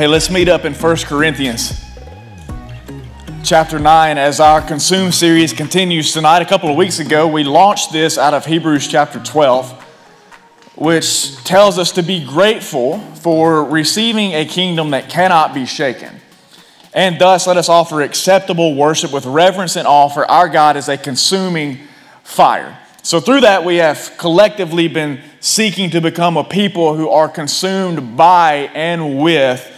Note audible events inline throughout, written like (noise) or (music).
Hey, let's meet up in 1 Corinthians chapter 9 as our Consume series continues tonight. A couple of weeks ago, we launched this out of Hebrews chapter 12, which tells us to be grateful for receiving a kingdom that cannot be shaken. And thus, let us offer acceptable worship with reverence and awe, for our God is a consuming fire. So, through that, we have collectively been seeking to become a people who are consumed by and with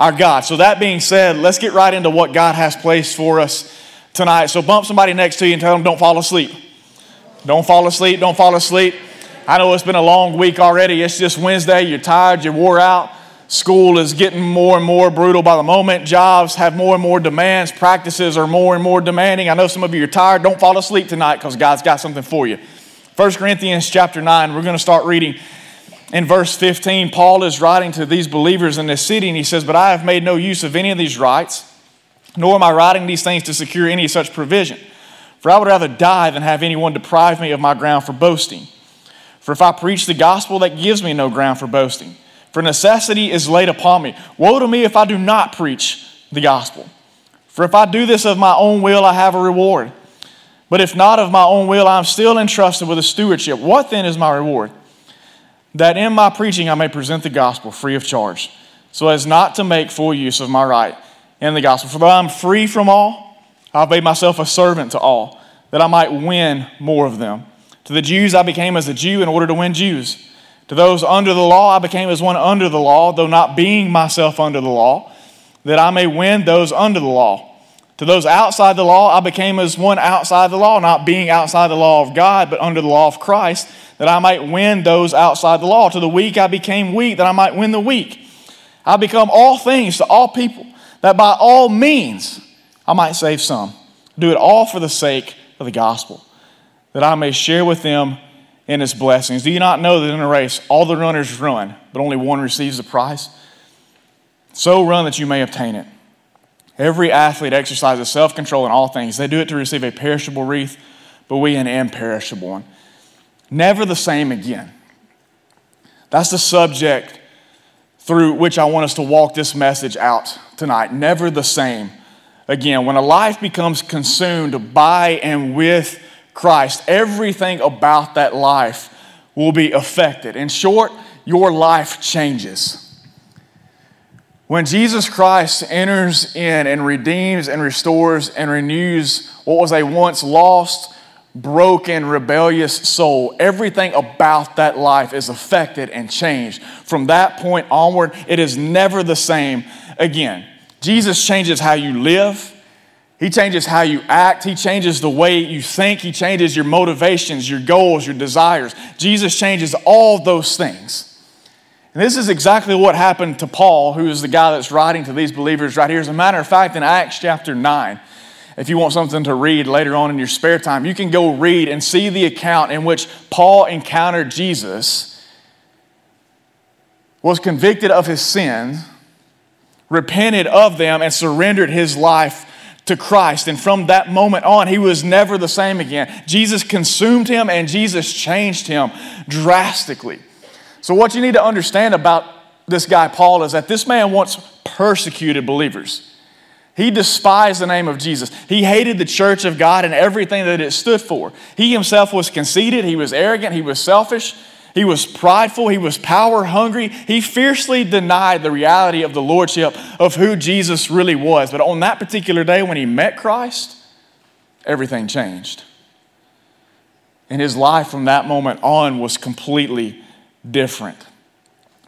our God. So, that being said, let's get right into what God has placed for us tonight. So, bump somebody next to you and tell them, don't fall asleep. Don't fall asleep. Don't fall asleep. I know it's been a long week already. It's just Wednesday. You're tired. You're wore out. School is getting more and more brutal by the moment. Jobs have more and more demands. Practices are more and more demanding. I know some of you are tired. Don't fall asleep tonight because God's got something for you. 1 Corinthians chapter 9, we're going to start reading in verse 15, Paul is writing to these believers in this city, and he says, But I have made no use of any of these rights, nor am I writing these things to secure any such provision. For I would rather die than have anyone deprive me of my ground for boasting. For if I preach the gospel, that gives me no ground for boasting. For necessity is laid upon me. Woe to me if I do not preach the gospel. For if I do this of my own will, I have a reward. But if not of my own will, I am still entrusted with a stewardship. What then is my reward? That in my preaching I may present the gospel free of charge, so as not to make full use of my right in the gospel. For though I'm free from all, I've made myself a servant to all, that I might win more of them. To the Jews I became as a Jew in order to win Jews. To those under the law I became as one under the law, though not being myself under the law, that I may win those under the law. To those outside the law I became as one outside the law, not being outside the law of God, but under the law of Christ that I might win those outside the law. To the weak I became weak, that I might win the weak. I become all things to all people, that by all means I might save some. Do it all for the sake of the gospel, that I may share with them in its blessings. Do you not know that in a race all the runners run, but only one receives the prize? So run that you may obtain it. Every athlete exercises self control in all things. They do it to receive a perishable wreath, but we an imperishable one never the same again. That's the subject through which I want us to walk this message out tonight. Never the same again. When a life becomes consumed by and with Christ, everything about that life will be affected. In short, your life changes. When Jesus Christ enters in and redeems and restores and renews what was a once lost, broken, rebellious soul, everything about that life is affected and changed. From that point onward, it is never the same again. Jesus changes how you live. He changes how you act. He changes the way you think. He changes your motivations, your goals, your desires. Jesus changes all those things. And this is exactly what happened to Paul, who is the guy that's writing to these believers right here. As a matter of fact, in Acts chapter 9, if you want something to read later on in your spare time, you can go read and see the account in which Paul encountered Jesus, was convicted of his sins, repented of them, and surrendered his life to Christ. And from that moment on, he was never the same again. Jesus consumed him and Jesus changed him drastically. So, what you need to understand about this guy, Paul, is that this man once persecuted believers. He despised the name of Jesus. He hated the church of God and everything that it stood for. He himself was conceited, he was arrogant, he was selfish, he was prideful, he was power hungry. He fiercely denied the reality of the lordship of who Jesus really was. But on that particular day when he met Christ, everything changed. And his life from that moment on was completely different.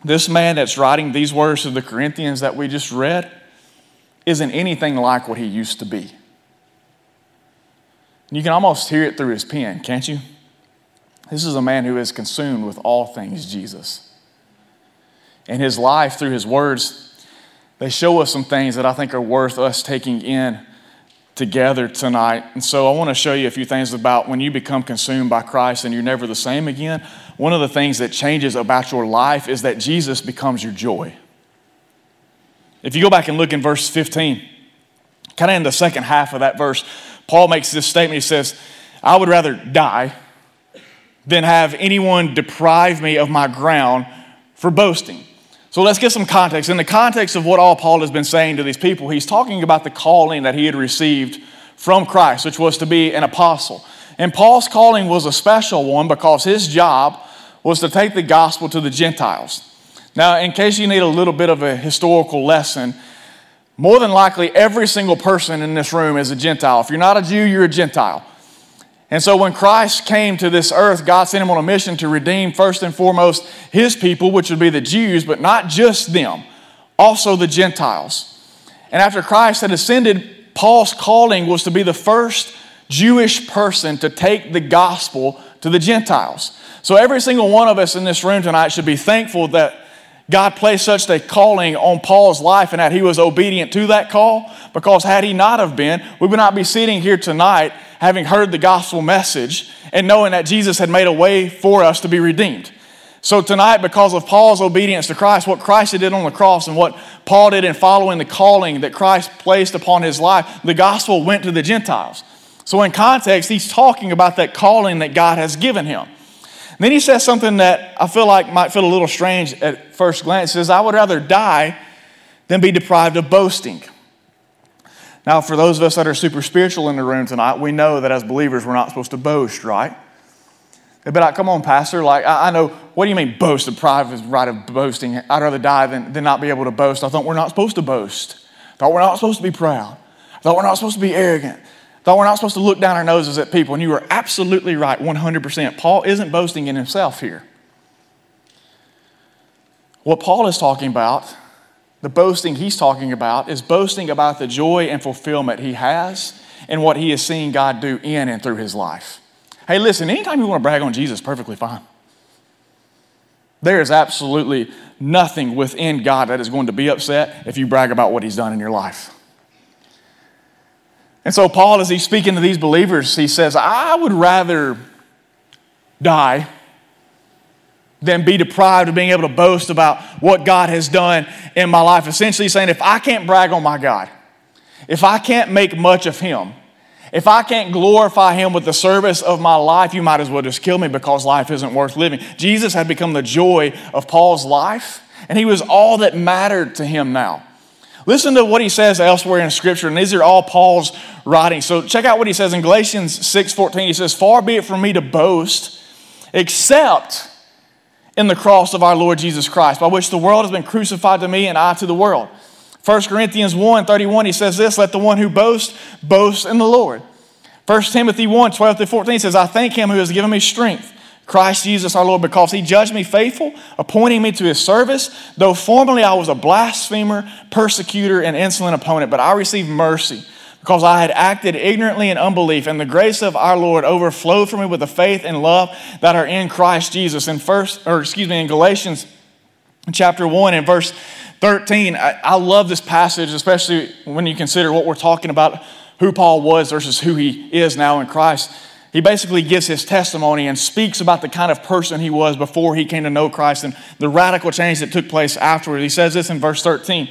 This man that's writing these words to the Corinthians that we just read, isn't anything like what he used to be. You can almost hear it through his pen, can't you? This is a man who is consumed with all things Jesus. And his life, through his words, they show us some things that I think are worth us taking in together tonight. And so I want to show you a few things about when you become consumed by Christ and you're never the same again. One of the things that changes about your life is that Jesus becomes your joy. If you go back and look in verse 15, kind of in the second half of that verse, Paul makes this statement. He says, I would rather die than have anyone deprive me of my ground for boasting. So let's get some context. In the context of what all Paul has been saying to these people, he's talking about the calling that he had received from Christ, which was to be an apostle. And Paul's calling was a special one because his job was to take the gospel to the Gentiles. Now, in case you need a little bit of a historical lesson, more than likely every single person in this room is a Gentile. If you're not a Jew, you're a Gentile. And so when Christ came to this earth, God sent him on a mission to redeem first and foremost his people, which would be the Jews, but not just them, also the Gentiles. And after Christ had ascended, Paul's calling was to be the first Jewish person to take the gospel to the Gentiles. So every single one of us in this room tonight should be thankful that God placed such a calling on Paul's life and that he was obedient to that call because had he not have been, we would not be sitting here tonight having heard the gospel message and knowing that Jesus had made a way for us to be redeemed. So tonight, because of Paul's obedience to Christ, what Christ did on the cross and what Paul did in following the calling that Christ placed upon his life, the gospel went to the Gentiles. So in context, he's talking about that calling that God has given him. Then he says something that I feel like might feel a little strange at first glance. He says, I would rather die than be deprived of boasting. Now, for those of us that are super spiritual in the room tonight, we know that as believers, we're not supposed to boast, right? They'd be like, come on, Pastor. Like, I, I know, what do you mean boast? The private right of boasting. I'd rather die than, than not be able to boast. I thought we're not supposed to boast. I thought we're not supposed to be proud. I thought we're not supposed to be arrogant. Thought we're not supposed to look down our noses at people. And you are absolutely right, 100%. Paul isn't boasting in himself here. What Paul is talking about the boasting he's talking about is boasting about the joy and fulfillment he has and what he has seen God do in and through his life. Hey, listen, anytime you want to brag on Jesus, perfectly fine. There is absolutely nothing within God that is going to be upset if you brag about what he's done in your life. And so, Paul, as he's speaking to these believers, he says, I would rather die than be deprived of being able to boast about what God has done in my life. Essentially saying, if I can't brag on my God, if I can't make much of Him, if I can't glorify Him with the service of my life, you might as well just kill me because life isn't worth living. Jesus had become the joy of Paul's life, and He was all that mattered to him now. Listen to what he says elsewhere in Scripture, and these are all Paul's writings. So check out what he says in Galatians 6:14. He says, Far be it from me to boast, except in the cross of our Lord Jesus Christ, by which the world has been crucified to me and I to the world. 1 Corinthians 1 31, he says this, let the one who boasts boast in the Lord. 1 Timothy 1 12 to 14 says, I thank him who has given me strength, Christ Jesus our Lord, because he judged me faithful, appointing me to his service, though formerly I was a blasphemer, persecutor, and insolent opponent, but I received mercy because I had acted ignorantly in unbelief, and the grace of our Lord overflowed for me with the faith and love that are in Christ Jesus. In first, or excuse me, in Galatians chapter 1 and verse 13, I, I love this passage, especially when you consider what we're talking about, who Paul was versus who he is now in Christ. He basically gives his testimony and speaks about the kind of person he was before he came to know Christ and the radical change that took place afterward. He says this in verse 13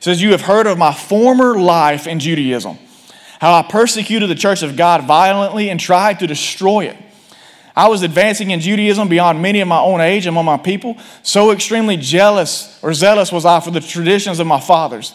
says, You have heard of my former life in Judaism, how I persecuted the church of God violently and tried to destroy it. I was advancing in Judaism beyond many of my own age among my people. So extremely jealous or zealous was I for the traditions of my fathers.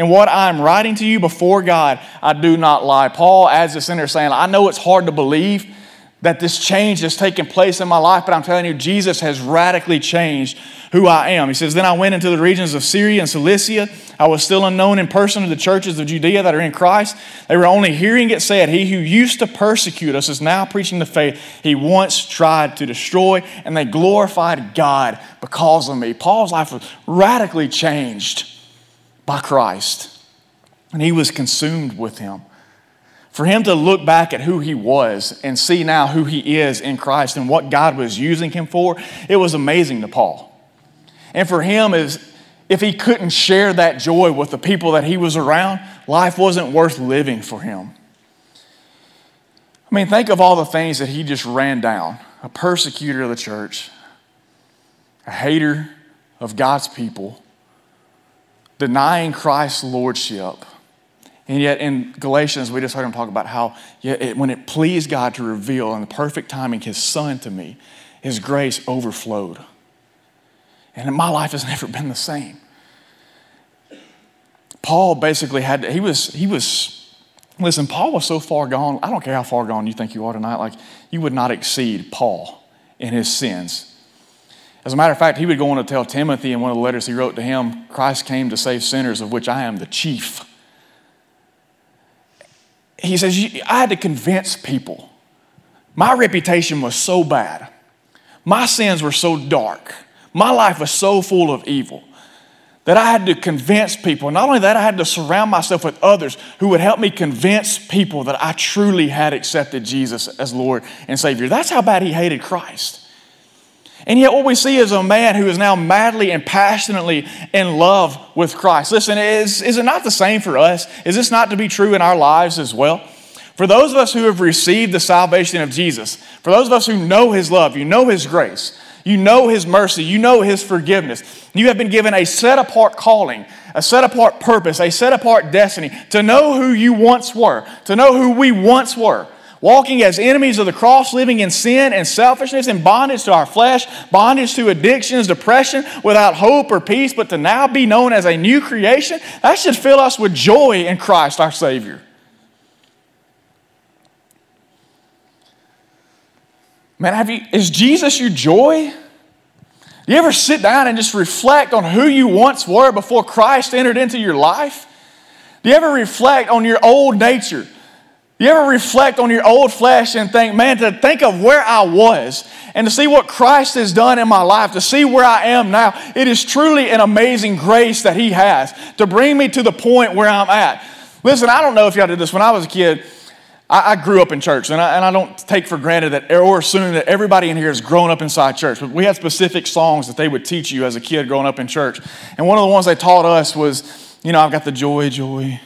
And what I'm writing to you before God, I do not lie. Paul this in there saying, I know it's hard to believe that this change has taken place in my life, but I'm telling you, Jesus has radically changed who I am. He says, Then I went into the regions of Syria and Cilicia. I was still unknown in person to the churches of Judea that are in Christ. They were only hearing it said, He who used to persecute us is now preaching the faith he once tried to destroy, and they glorified God because of me. Paul's life was radically changed by Christ, and he was consumed with him. For him to look back at who he was and see now who he is in Christ and what God was using him for, it was amazing to Paul. And for him is if he couldn't share that joy with the people that he was around, life wasn't worth living for him. I mean, think of all the things that he just ran down a persecutor of the church, a hater of God's people, denying Christ's lordship. And yet in Galatians, we just heard him talk about how it, when it pleased God to reveal in the perfect timing his son to me, his grace overflowed. And my life has (laughs) never been the same. Paul basically had, he was, he was, listen, Paul was so far gone. I don't care how far gone you think you are tonight. Like, you would not exceed Paul in his sins. As a matter of fact, he would go on to tell Timothy in one of the letters he wrote to him Christ came to save sinners, of which I am the chief. He says, I had to convince people. My reputation was so bad, my sins were so dark, my life was so full of evil that I had to convince people. Not only that, I had to surround myself with others who would help me convince people that I truly had accepted Jesus as Lord and Savior. That's how bad he hated Christ. And yet, what we see is a man who is now madly and passionately in love with Christ. Listen, is, is it not the same for us? Is this not to be true in our lives as well? For those of us who have received the salvation of Jesus, for those of us who know his love, you know his grace, you know his mercy, you know his forgiveness, you have been given a set apart calling, a set apart purpose, a set apart destiny to know who you once were, to know who we once were walking as enemies of the cross, living in sin and selfishness and bondage to our flesh, bondage to addictions, depression, without hope or peace, but to now be known as a new creation, that should fill us with joy in Christ our Savior. Man, have you, is Jesus your joy? Do you ever sit down and just reflect on who you once were before Christ entered into your life? Do you ever reflect on your old nature? You ever reflect on your old flesh and think, man, to think of where I was and to see what Christ has done in my life, to see where I am now, it is truly an amazing grace that He has to bring me to the point where I'm at. Listen, I don't know if y'all did this. When I was a kid, I, grew up in church, and I, and I don't take for granted that or assume that everybody in here has grown up inside church. But we had specific songs that they would teach you as a kid growing up in church. And one of the ones they taught us was, you know, I've got the joy, joy,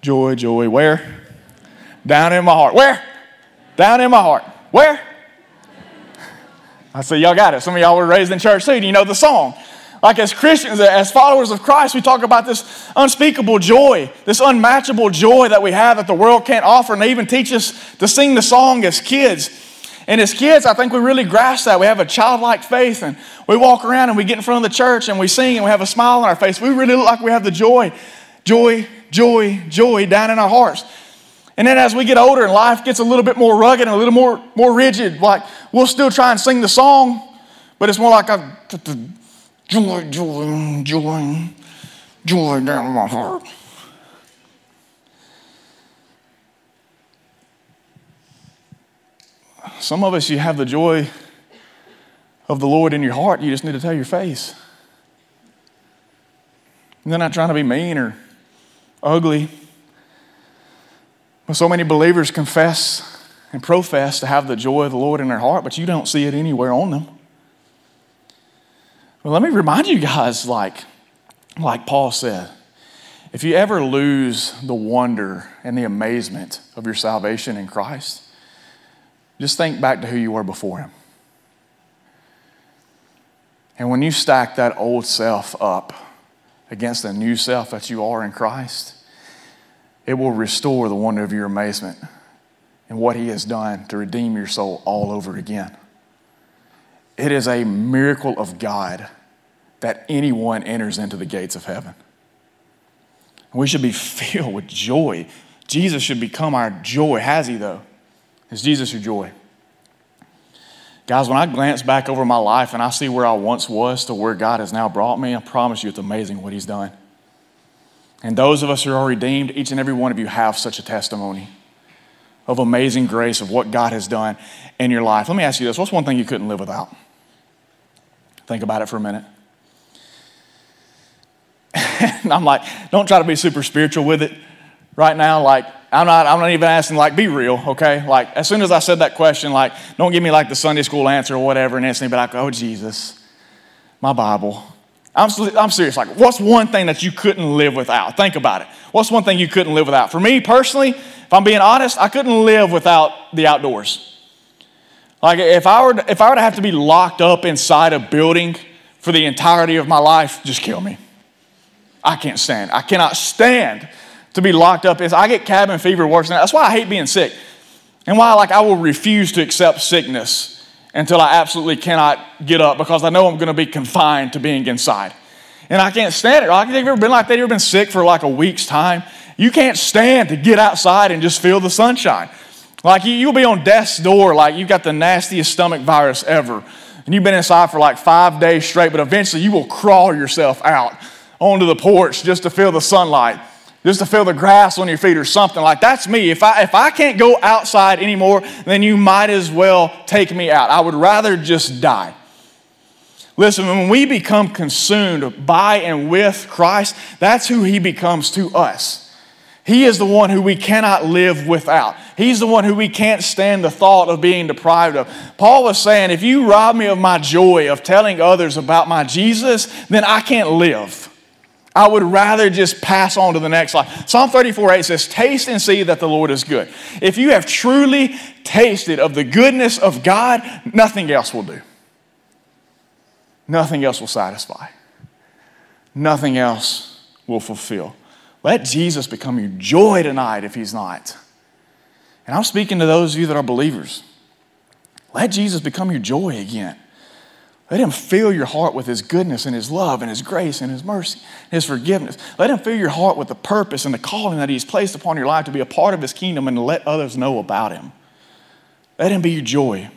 joy, joy. Where? Down in my heart. Where? Down in my heart. Where? I said, y'all got it. Some of y'all were raised in church too, you know the song. Like as Christians, as followers of Christ, we talk about this unspeakable joy, this unmatchable joy that we have that the world can't offer. And they even teach us to sing the song as kids. And as kids, I think we really grasp that. We have a childlike faith, and we walk around and we get in front of the church and we sing and we have a smile on our face. We really look like we have the joy, joy, joy, joy down in our hearts. And then as we get older and life gets a little bit more rugged and a little more, more rigid, like we'll still try and sing the song, but it's more like a joy, joy, joy, joy down in my heart. Some of us, you have the joy of the Lord in your heart, you just need to tell your face. And they're not trying to be mean or ugly. Well, so many believers confess and profess to have the joy of the Lord in their heart, but you don't see it anywhere on them. Well, let me remind you guys, like, like Paul said, if you ever lose the wonder and the amazement of your salvation in Christ, just think back to who you were before Him. And when you stack that old self up against the new self that you are in Christ, it will restore the wonder of your amazement and what He has done to redeem your soul all over again. It is a miracle of God that anyone enters into the gates of heaven. We should be (laughs) filled with joy. Jesus should become our joy. Has He, though? Is Jesus your joy? Guys, when I glance back over my life and I see where I once was to where God has now brought me, I promise you it's amazing what He's done. And those of us who are redeemed, each and every one of you have such a testimony of amazing grace of what God has done in your life. Let me ask you this what's one thing you couldn't live without? Think about it for a minute. (laughs) I'm like, don't try to be super spiritual with it right now. Like, I'm not, I'm not even asking, like, be real, okay? Like, as soon as I said that question, like, don't give me like the Sunday school answer or whatever and instantly be like, oh, Jesus, my Bible, I'm, I'm serious. Like, what's one thing that you couldn't live without? Think about it. What's one thing you couldn't live without? For me personally, if I'm being honest, I couldn't live without the outdoors. Like, if I were, if I were to have to be locked up inside a building for the entirety of my life, just kill me. I can't stand. I cannot stand to be locked up. I get cabin fever worse than that. That's why I hate being sick. And why like I will refuse to accept sickness until I absolutely cannot get up because I know I'm going to be confined to being inside. And I can't stand it. Like, have you ever been like that? You ever been sick for like a week's time? You can't stand to get outside and just feel the sunshine. Like you, will be on death's door, like you've got the nastiest stomach virus ever. And you've been inside for like five days straight, but eventually you will crawl yourself out onto the porch just to feel the sunlight just to feel the grass on your feet or something like that's me if i if i can't go outside anymore then you might as well take me out i would rather just die listen when we become consumed by and with christ that's who he becomes to us he is the one who we cannot live without. He's the one who we can't stand the thought of being deprived of. Paul was saying, if you rob me of my joy of telling others about my Jesus, then I can't live. I would rather just pass on to the next slide. Psalm 34 8 says, Taste and see that the Lord is good. If you have truly tasted of the goodness of God, nothing else will do. Nothing else will satisfy. Nothing else will fulfill. Let Jesus become your joy tonight if he's not. And I'm speaking to those of you that are believers. Let Jesus become your joy again. Let him fill your heart with his goodness and his love and his grace and his mercy and his forgiveness. Let him fill your heart with the purpose and the calling that he's placed upon your life to be a part of his kingdom and to let others know about him. Let him be your joy.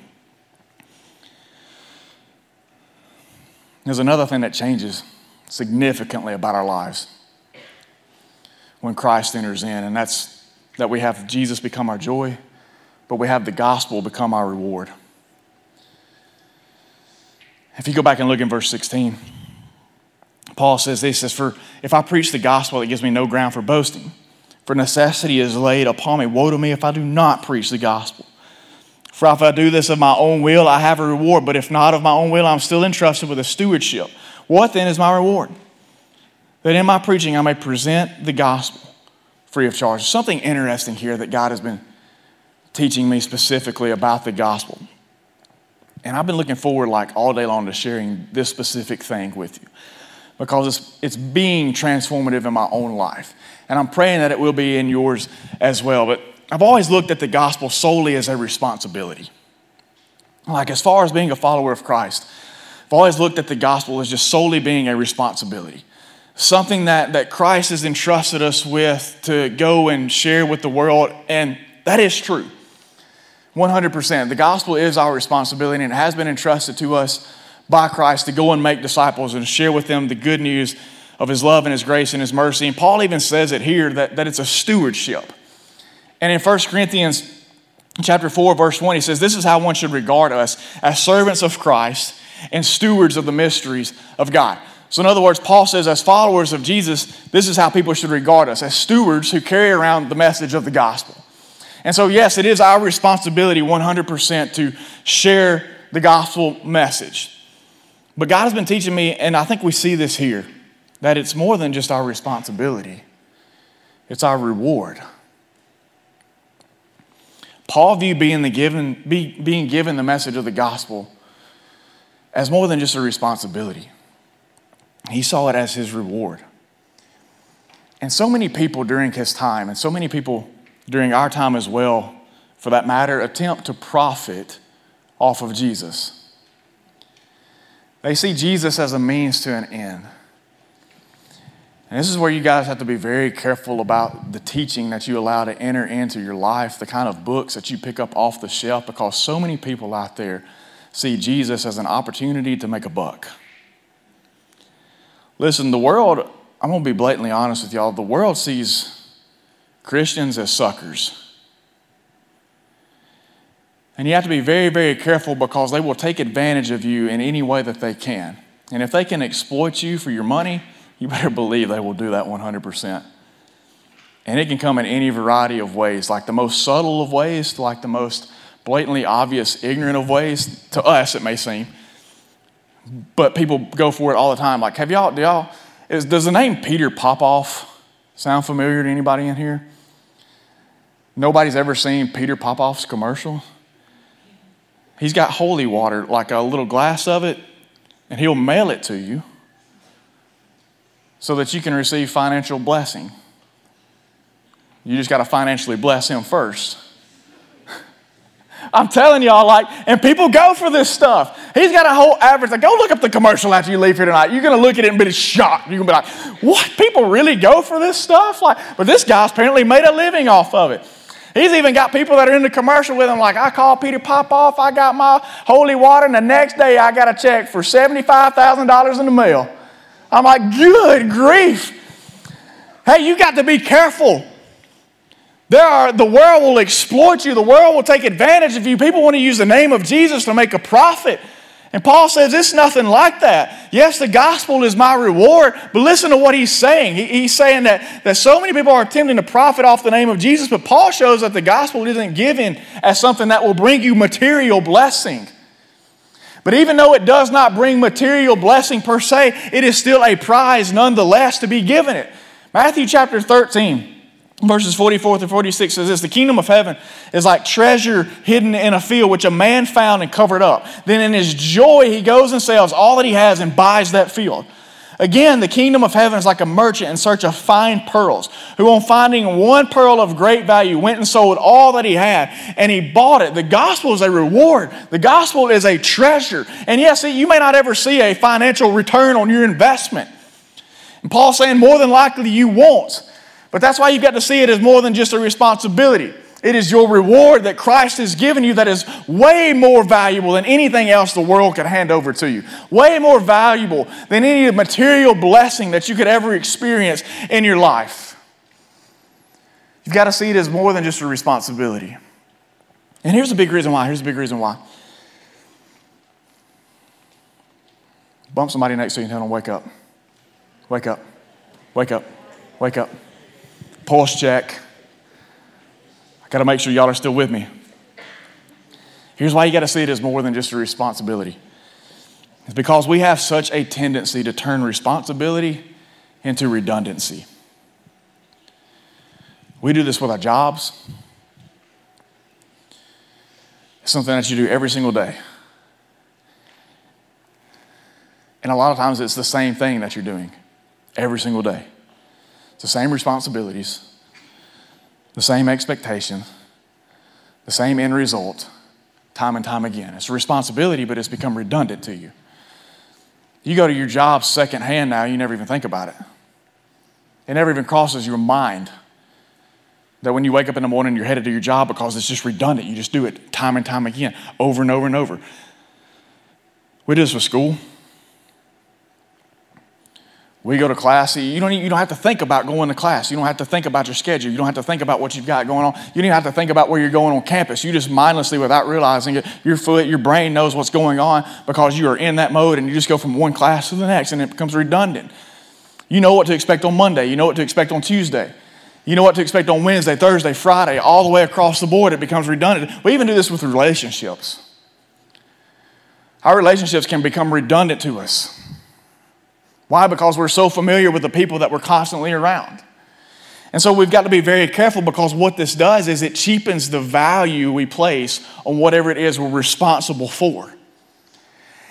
There's another thing that changes significantly about our lives when Christ enters in, and that's that we have Jesus become our joy, but we have the gospel become our reward. If you go back and look in verse 16, Paul says this says, For if I preach the gospel, it gives me no ground for boasting. For necessity is laid upon me. Woe to me if I do not preach the gospel. For if I do this of my own will, I have a reward. But if not of my own will, I'm still entrusted with a stewardship. What then is my reward? That in my preaching I may present the gospel free of charge. Something interesting here that God has been teaching me specifically about the gospel. And I've been looking forward like all day long to sharing this specific thing with you because it's, it's being transformative in my own life. And I'm praying that it will be in yours as well. But I've always looked at the gospel solely as a responsibility. Like, as far as being a follower of Christ, I've always looked at the gospel as just solely being a responsibility. Something that, that Christ has entrusted us with to go and share with the world. And that is true. 100%. The gospel is our responsibility and it has been entrusted to us by Christ to go and make disciples and share with them the good news of his love and his grace and his mercy. And Paul even says it here that, that it's a stewardship. And in 1 Corinthians chapter 4, verse 1, he says, This is how one should regard us as servants of Christ and stewards of the mysteries of God. So, in other words, Paul says, as followers of Jesus, this is how people should regard us as stewards who carry around the message of the gospel. And so, yes, it is our responsibility 100% to share the gospel message. But God has been teaching me, and I think we see this here, that it's more than just our responsibility, it's our reward. Paul viewed being, the given, be, being given the message of the gospel as more than just a responsibility. He saw it as his reward. And so many people during his time, and so many people during our time as well, for that matter, attempt to profit off of Jesus. They see Jesus as a means to an end. And this is where you guys have to be very careful about the teaching that you allow to enter into your life, the kind of books that you pick up off the shelf, because so many people out there see Jesus as an opportunity to make a buck. Listen, the world, I'm going to be blatantly honest with y'all, the world sees Christians as suckers. And you have to be very, very careful because they will take advantage of you in any way that they can. And if they can exploit you for your money, you better believe they will do that 100%. And it can come in any variety of ways, like the most subtle of ways to like the most blatantly obvious, ignorant of ways. To us, it may seem. but people go for it all the time. Like, have y'all, do y'all, is, does the name Peter Popoff sound familiar to anybody in here? Nobody's ever seen Peter Popoff's commercial? He's got holy water, like a little glass of it, and he'll mail it to you so that you can receive financial blessing. You just got to financially bless him first. (laughs) I'm telling y'all, like, and people go for this stuff. He's got a whole average. Like, go look up the commercial after you leave here tonight. You're gonna look at it and be shocked. You're gonna be like, what? People really go for this stuff? Like, but this guy's apparently made a living off of it. He's even got people that are in the commercial with him, like, I call Peter Popoff, I got my holy water, and the next day I got a check for $75,000 in the mail. I'm like, good grief. Hey, you got to be careful. There are, the world will exploit you. The world will take advantage of you. People want to use the name of Jesus to make a profit. And Paul says it's nothing like that. Yes, the gospel is my reward, but listen to what he's saying. He, he's saying that, that so many people are attempting to profit off the name of Jesus, but Paul shows that the gospel isn't given as something that will bring you material blessing. But even though it does not bring material blessing per se, it is still a prize nonetheless to be given it. Matthew chapter 13. Verses 44 through 46 says this The kingdom of heaven is like treasure hidden in a field, which a man found and covered up. Then in his joy, he goes and sells all that he has and buys that field. Again, the kingdom of heaven is like a merchant in search of fine pearls, who, on finding one pearl of great value, went and sold all that he had and he bought it. The gospel is a reward, the gospel is a treasure. And yes, you may not ever see a financial return on your investment. And Paul's saying more than likely you won't. But that's why you've got to see it as more than just a responsibility. It is your reward that Christ has given you that is way more valuable than anything else the world could hand over to you. Way more valuable than any material blessing that you could ever experience in your life. You've got to see it as more than just a responsibility. And here's the big reason why. Here's the big reason why. Bump somebody next to you and tell them, wake up. Wake up. Wake up. Wake up pulse check. I got to make sure y'all are still with me. Here's why you got to see it as more than just a responsibility. It's because we have such a tendency to turn responsibility into redundancy. We do this with our jobs. It's something that you do every single day. And a lot of times it's the same thing that you're doing every single day. It's the same responsibilities, the same expectation, the same end result, time and time again. It's a responsibility, but it's become redundant to you. You go to your job secondhand now, you never even think about it. It never even crosses your mind that when you wake up in the morning, you're headed to your job because it's just redundant. You just do it time and time again, over and over and over. We did this with school. We go to class. You don't, you don't have to think about going to class. You don't have to think about your schedule. You don't have to think about what you've got going on. You don't have to think about where you're going on campus. You just mindlessly, without realizing it, your foot, your brain knows what's going on because you are in that mode and you just go from one class to the next and it becomes redundant. You know what to expect on Monday. You know what to expect on Tuesday. You know what to expect on Wednesday, Thursday, Friday, all the way across the board. It becomes redundant. We even do this with relationships. Our relationships can become redundant to us. Why? Because we're so familiar with the people that we're constantly around. And so we've got to be very careful because what this does is it cheapens the value we place on whatever it is we're responsible for.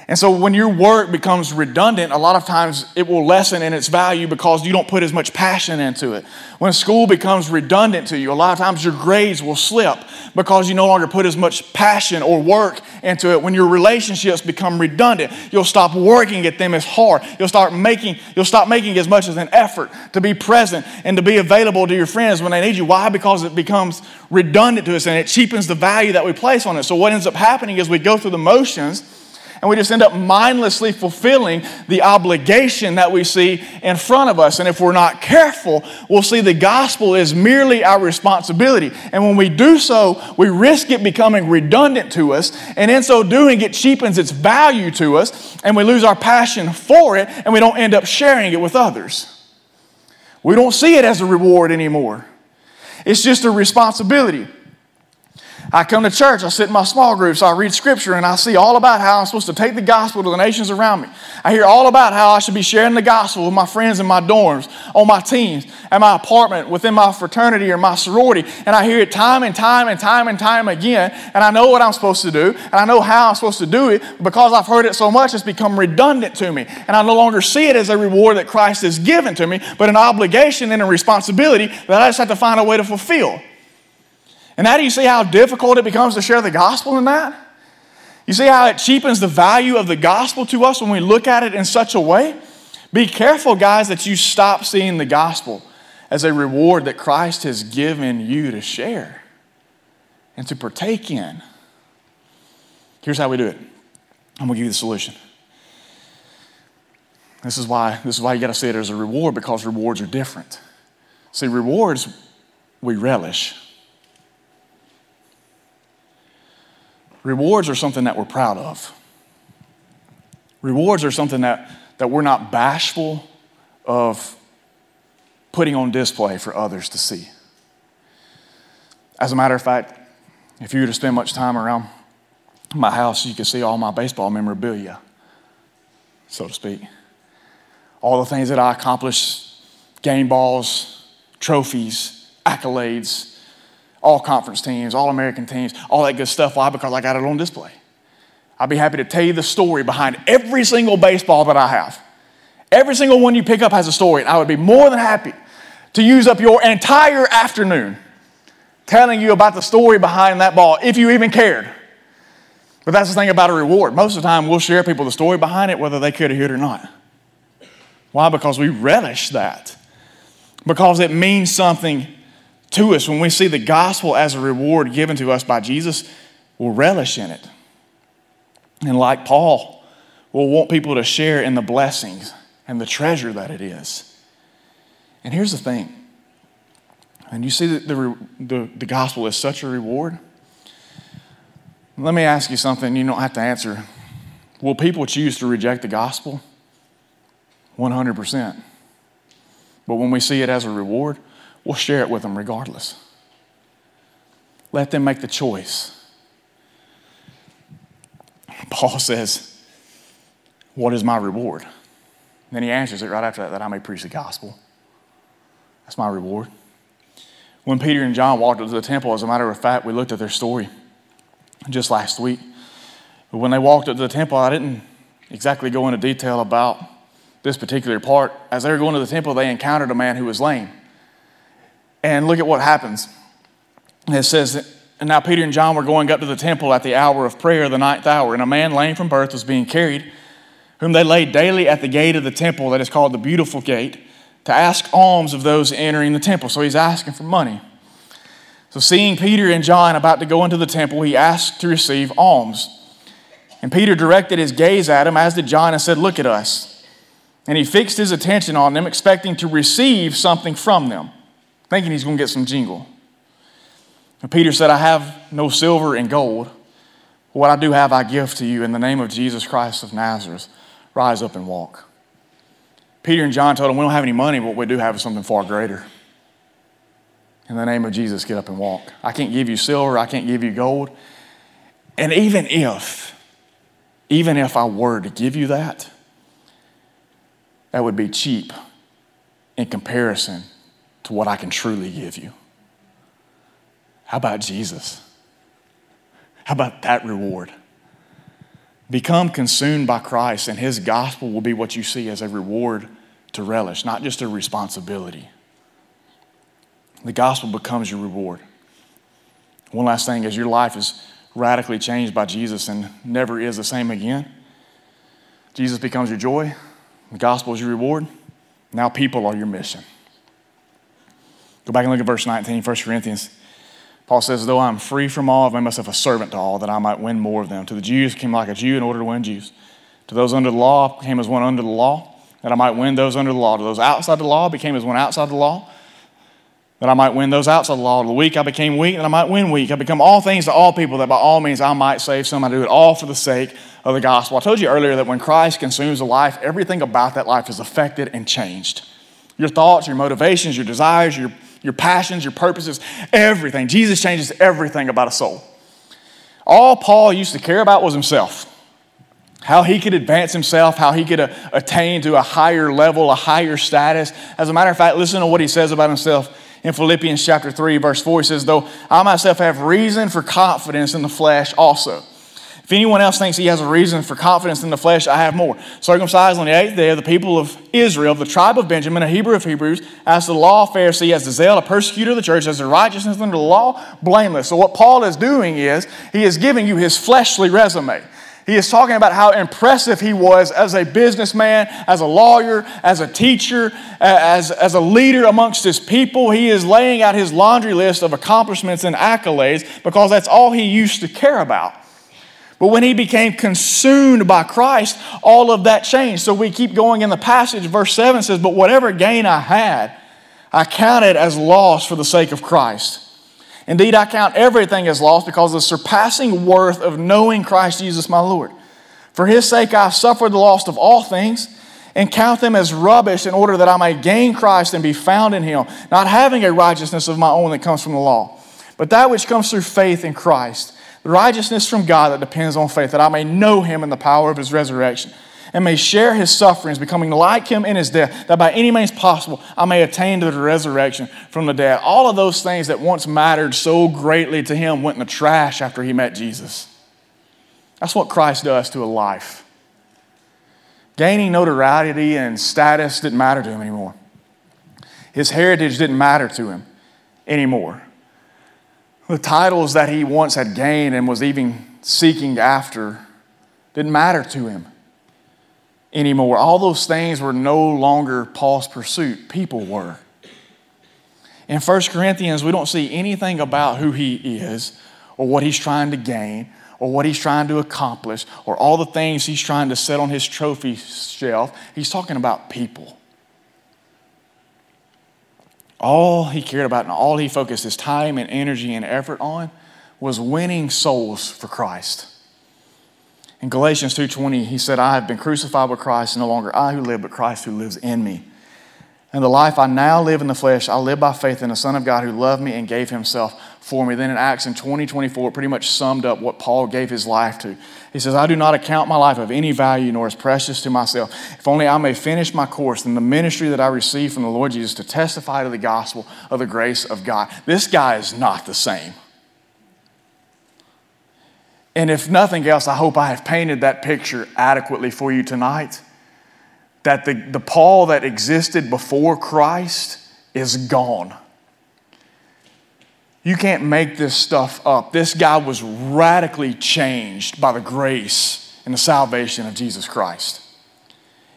And so when your work becomes redundant, a lot of times it will lessen in its value because you don't put as much passion into it. When school becomes redundant to you, a lot of times your grades will slip because you no longer put as much passion or work into it. When your relationships become redundant, you'll stop working at them as hard. You'll start making you'll stop making as much as an effort to be present and to be available to your friends when they need you. Why? Because it becomes redundant to us and it cheapens the value that we place on it. So what ends up happening is we go through the motions and we just end up mindlessly fulfilling the obligation that we see in front of us. And if we're not careful, we'll see the gospel is merely our responsibility. And when we do so, we risk it becoming redundant to us. And in so doing, it cheapens its value to us. And we lose our passion for it. And we don't end up sharing it with others. We don't see it as a reward anymore, it's just a responsibility. I come to church, I sit in my small groups, I read scripture, and I see all about how I'm supposed to take the gospel to the nations around me. I hear all about how I should be sharing the gospel with my friends in my dorms, on my teams, at my apartment, within my fraternity or my sorority. And I hear it time and time and time and time again. And I know what I'm supposed to do, and I know how I'm supposed to do it. Because I've heard it so much, it's become redundant to me. And I no longer see it as a reward that Christ has given to me, but an obligation and a responsibility that I just have to find a way to fulfill. And now do you see how difficult it becomes to share the gospel in that? You see how it cheapens the value of the gospel to us when we look at it in such a way? Be careful, guys, that you stop seeing the gospel as a reward that Christ has given you to share and to partake in. Here's how we do it. I'm gonna give you the solution. This is why, this is why you gotta see it as a reward because rewards are different. See, rewards we relish. Rewards are something that we're proud of. Rewards are something that, that we're not bashful of putting on display for others to see. As a matter of fact, if you were to spend much time around my house, you could see all my baseball memorabilia, so to speak. All the things that I accomplished game balls, trophies, accolades, all conference teams, all American teams, all that good stuff. Why? Because I got it on display. I'd be happy to tell you the story behind every single baseball that I have. Every single one you pick up has a story, and I would be more than happy to use up your entire afternoon telling you about the story behind that ball, if you even cared. But that's the thing about a reward. Most of the time, we'll share people the story behind it, whether they could hear it or not. Why? Because we relish that. Because it means something to us, when we see the gospel as a reward given to us by Jesus, we'll relish in it. And like Paul, we'll want people to share in the blessings and the treasure that it is. And here's the thing. And you see that the, the, the gospel is such a reward. Let me ask you something you don't have to answer. Will people choose to reject the gospel? 100%. But when we see it as a reward, we'll share it with them regardless. Let them make the choice. Paul says, What is my reward? And then he answers it right after that that I may preach the gospel. That's my reward. When Peter and John walked into the temple, as a matter of fact, we looked at their story just last week. But when they walked into the temple, I didn't exactly go into detail about this particular part. As they were going to the temple, they encountered a man who was lame. And look at what happens. It says, And now Peter and John were going up to the temple at the hour of prayer, the ninth hour, and a man lame from birth was being carried, whom they laid daily at the gate of the temple that is called the Beautiful Gate, to ask alms of those entering the temple. So he's asking for money. So, seeing Peter and John about to go into the temple, he asked to receive alms. And Peter directed his gaze at him, as did John, and said, Look at us. And he fixed his attention on them, expecting to receive something from them thinking he's going to get some jingle. And Peter said, I have no silver and gold. What I do have, I give to you in the name of Jesus Christ of Nazareth. Rise up and walk. Peter and John told him, We don't have any money, but what we do have is something far greater. In the name of Jesus, get up and walk. I can't give you silver, I can't give you gold. And even if, even if I were to give you that, that would be cheap in comparison to what I can truly give you. How about Jesus? How about that reward? Become consumed by Christ, and His gospel will be what you see as a reward to relish, not just a responsibility. The gospel becomes your reward. One last thing as your life is radically changed by Jesus and never is the same again, Jesus becomes your joy, the gospel is your reward. Now people are your mission. Go back and look at verse 19, 1 Corinthians. Paul says, Though I'm free from all, I've made myself a servant to all, that I might win more of them. To the Jews, came like a Jew in order to win Jews. To those under the law, I came as one under the law, that I might win those under the law. To those outside the law, became as one outside the law, that I might win those outside the law. To the weak, I became weak, that I might win weak. I become all things to all people, that by all means I might save some. I do it all for the sake of the gospel. I told you earlier that when Christ consumes a life, everything about that life is affected and changed. Your thoughts, your motivations, your desires, your your passions, your purposes, everything. Jesus changes everything about a soul. All Paul used to care about was himself how he could advance himself, how he could uh, attain to a higher level, a higher status. As a matter of fact, listen to what he says about himself in Philippians chapter 3, verse 4. He says, Though I myself have reason for confidence in the flesh also. If anyone else thinks he has a reason for confidence in the flesh, I have more. Circumcised on the eighth day of the people of Israel, the tribe of Benjamin, a Hebrew of Hebrews, as the law of Pharisee, as the zeal, a persecutor of the church, as the righteousness under the law, blameless. So what Paul is doing is he is giving you his fleshly resume. He is talking about how impressive he was as a businessman, as a lawyer, as a teacher, as, as a leader amongst his people. He is laying out his laundry list of accomplishments and accolades because that's all he used to care about. But when he became consumed by Christ, all of that changed. So we keep going in the passage. Verse 7 says, But whatever gain I had, I counted as loss for the sake of Christ. Indeed, I count everything as loss because of the surpassing worth of knowing Christ Jesus my Lord. For his sake I suffered the loss of all things and count them as rubbish in order that I may gain Christ and be found in him, not having a righteousness of my own that comes from the law, but that which comes through faith in Christ, righteousness from God that depends on faith, that I may know him in the power of his resurrection and may share his sufferings, becoming like him in his death, that by any means possible I may attain to the resurrection from the dead. All of those things that once mattered so greatly to him went in the trash after he met Jesus. That's what Christ does to a life. Gaining notoriety and status didn't matter to him anymore. His heritage didn't matter to him anymore. The titles that he once had gained and was even seeking after didn't matter to him anymore. All those things were no longer Paul's pursuit, people were. In 1 Corinthians, we don't see anything about who he is or what he's trying to gain or what he's trying to accomplish or all the things he's trying to set on his trophy shelf. He's talking about people. All he cared about and all he focused his time and energy and effort on was winning souls for Christ. In Galatians 2:20, he said, "I have been crucified with Christ, no longer I who live, but Christ who lives in me. And the life I now live in the flesh, I live by faith in the Son of God who loved me and gave himself for me." Then in Acts in 2024, pretty much summed up what Paul gave his life to. He says, "I do not account my life of any value nor as precious to myself, if only I may finish my course in the ministry that I received from the Lord Jesus to testify to the gospel of the grace of God." This guy is not the same. And if nothing else, I hope I have painted that picture adequately for you tonight. That the, the Paul that existed before Christ is gone. You can't make this stuff up. This guy was radically changed by the grace and the salvation of Jesus Christ.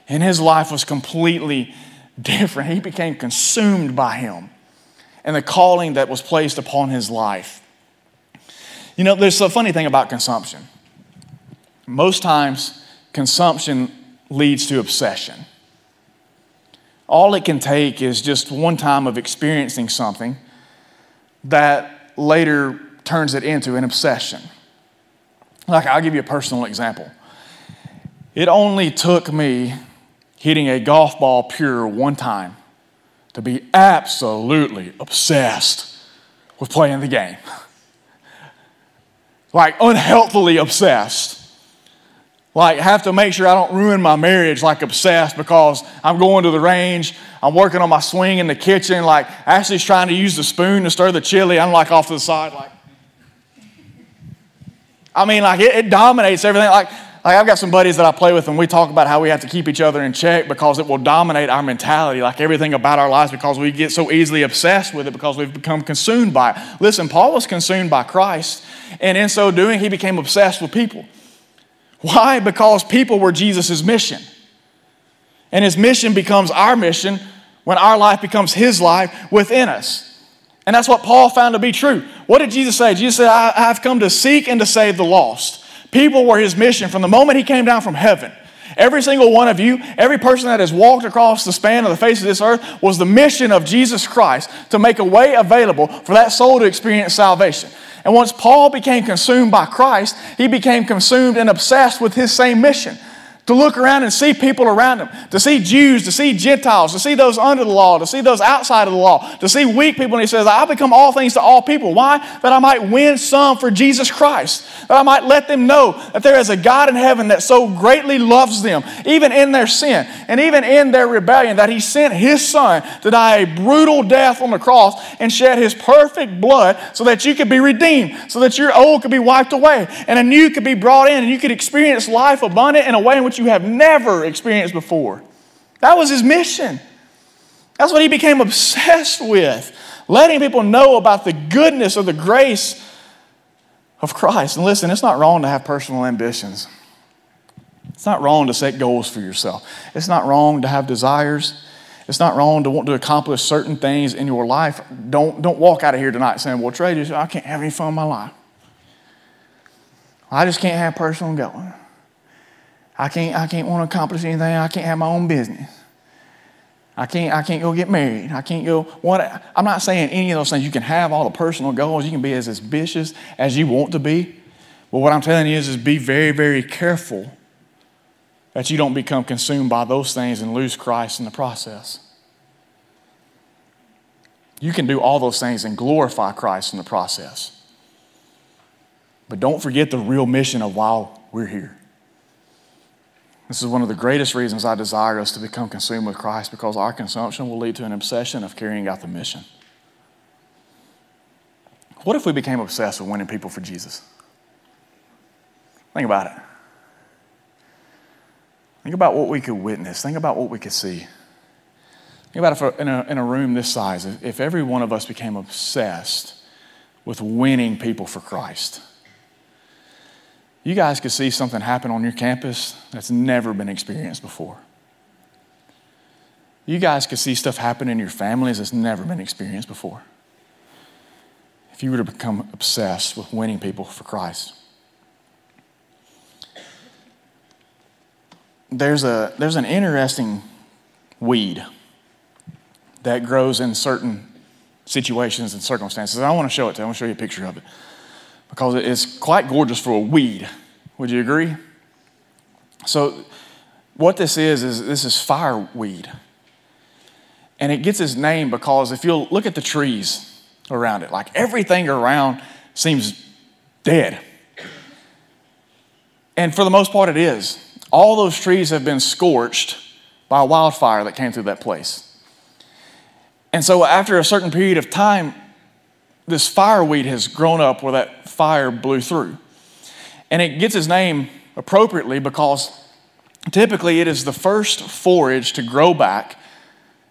And his life was completely (laughs) different. He became consumed by him and the calling that was placed upon his life. You know, there's a funny thing about consumption. Most times, consumption leads to obsession. All it can take is just one time of experiencing something that later turns it into an obsession. Like, I'll give you a personal example. It only took me hitting a golf ball pure one time to be absolutely obsessed with playing the game like unhealthily obsessed. Like, have to make sure I don't ruin my marriage like obsessed because I'm going to the range, I'm working on my swing in the kitchen. Like, Ashley's trying to use the spoon to stir the chili. I'm like off to the side, like, I mean, like, it, it dominates everything. Like, like, I've got some buddies that I play with, and we talk about how we have to keep each other in check because it will dominate our mentality, like everything about our lives, because we get so easily obsessed with it because we've become consumed by it. Listen, Paul was consumed by Christ, and in so doing, he became obsessed with people. Why? Because people were Jesus' mission. And his mission becomes our mission when our life becomes his life within us. And that's what Paul found to be true. What did Jesus say? Jesus said, I have come to seek and to save the lost. People were his mission from the moment he came down from heaven. Every single one of you, every person that has walked across the span of the face of this earth was the mission of Jesus Christ to make a way available for that soul to experience salvation. And once Paul became consumed by Christ, he became consumed and obsessed with his same mission to look around and see people around him, to see Jews, to see Gentiles, to see those under the law, to see those outside of the law, to see weak people. And he says, I'll become all things to all people. Why? That I might win some for Jesus Christ, that I might let them know that there is a God in heaven that so greatly loves them, even in their sin and even in their rebellion, that he sent his son to die a brutal death on the cross and shed his perfect blood so that you could be redeemed, so that your old could be wiped away and a new could be brought in and you could experience life abundant in a way in which you have never experienced before. That was his mission. That's what he became obsessed with, letting people know about the goodness of the grace of Christ. And listen, it's not wrong to have personal ambitions. It's not wrong to set goals for yourself. It's not wrong to have desires. It's not wrong to want to accomplish certain things in your life. Don't, don't walk out of here tonight saying, Well, Trey, I can't have any fun in my life. I just can't have personal goals. I can't, I can't want to accomplish anything. I can't have my own business. I can't, I can't go get married. I can't go. What? I'm not saying any of those things. You can have all the personal goals. You can be as ambitious as you want to be. But what I'm telling you is, is be very, very careful that you don't become consumed by those things and lose Christ in the process. You can do all those things and glorify Christ in the process. But don't forget the real mission of why we're here. This is one of the greatest reasons I desire us to become consumed with Christ because our consumption will lead to an obsession of carrying out the mission. What if we became obsessed with winning people for Jesus? Think about it. Think about what we could witness. Think about what we could see. Think about it in a, in a room this size. If every one of us became obsessed with winning people for Christ, you guys could see something happen on your campus that's never been experienced before. You guys could see stuff happen in your families that's never been experienced before. If you were to become obsessed with winning people for Christ. There's, a, there's an interesting weed that grows in certain situations and circumstances. I want to show it to you. I want to show you a picture of it because it's quite gorgeous for a weed. Would you agree? So, what this is, is this is fireweed. And it gets its name because if you'll look at the trees around it, like everything around seems dead. And for the most part, it is. All those trees have been scorched by a wildfire that came through that place. And so, after a certain period of time, this fireweed has grown up where that fire blew through. And it gets its name appropriately because typically it is the first forage to grow back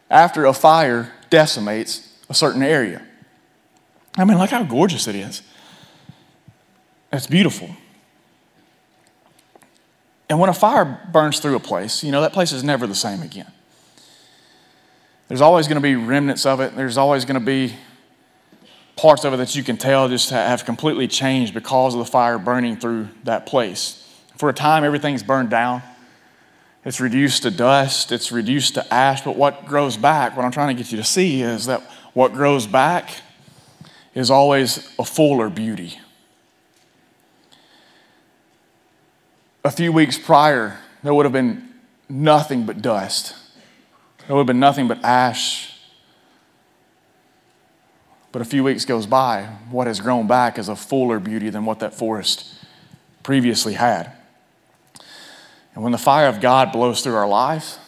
after a fire decimates a certain area. I mean, look how gorgeous it is. It's beautiful. And when a fire burns through a place, you know, that place is never the same again. There's always going to be remnants of it. There's always going to be parts of it that you can tell just have completely changed because of the fire burning through that place. For a time, everything's burned down. It's reduced to dust, it's reduced to ash, but what grows back, what I'm trying to get you to see is that what grows back is always a fuller beauty. A few weeks prior, there would have been nothing but dust. There would have been nothing but ash but a few weeks goes by, what has grown back is a fuller beauty than what that forest previously had. And when the fire of God blows through our lives,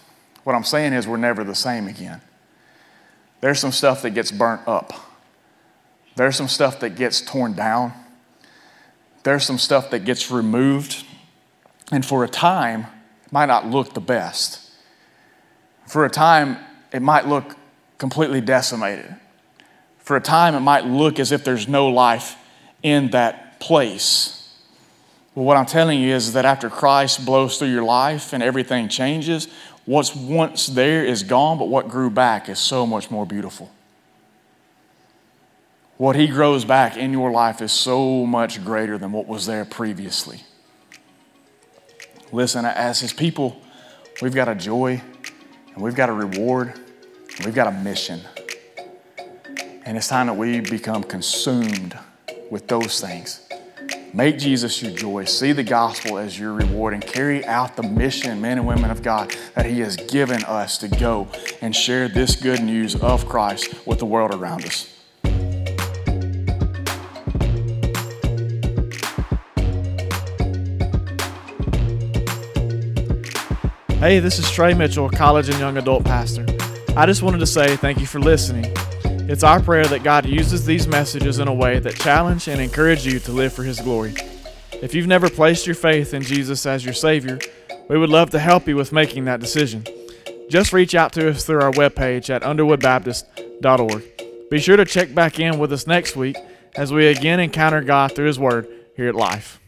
what I'm saying is we're never the same again. There's some stuff that gets burnt up. There's some stuff that gets torn down. There's some stuff that gets removed. And for a time, it might not look the best. For a time, it might look completely decimated. For a time, it might look as if there's no life in that place. But what I'm telling you is that after Christ blows through your life and everything changes, what's once there is gone, but what grew back is so much more beautiful. What He grows back in your life is so much greater than what was there previously. Listen, as His people, we've got a joy and we've got a reward and we've got a mission. And it's time that we become consumed with those things Make Jesus your joy. See the gospel as your reward and carry out the mission, men and women of God, that He has given us to go and share this good news of Christ with the world around us. Hey, this is Trey Mitchell, college and young adult pastor. I just wanted to say thank you for listening. It's our prayer that God uses these messages in a way that challenge and encourage you to live for His glory. If you've never placed your faith in Jesus as your Savior, we would love to help you with making that decision. Just reach out to us through our webpage at underwoodbaptist.org. Be sure to check back in with us next week as we again encounter God through His Word here at Life.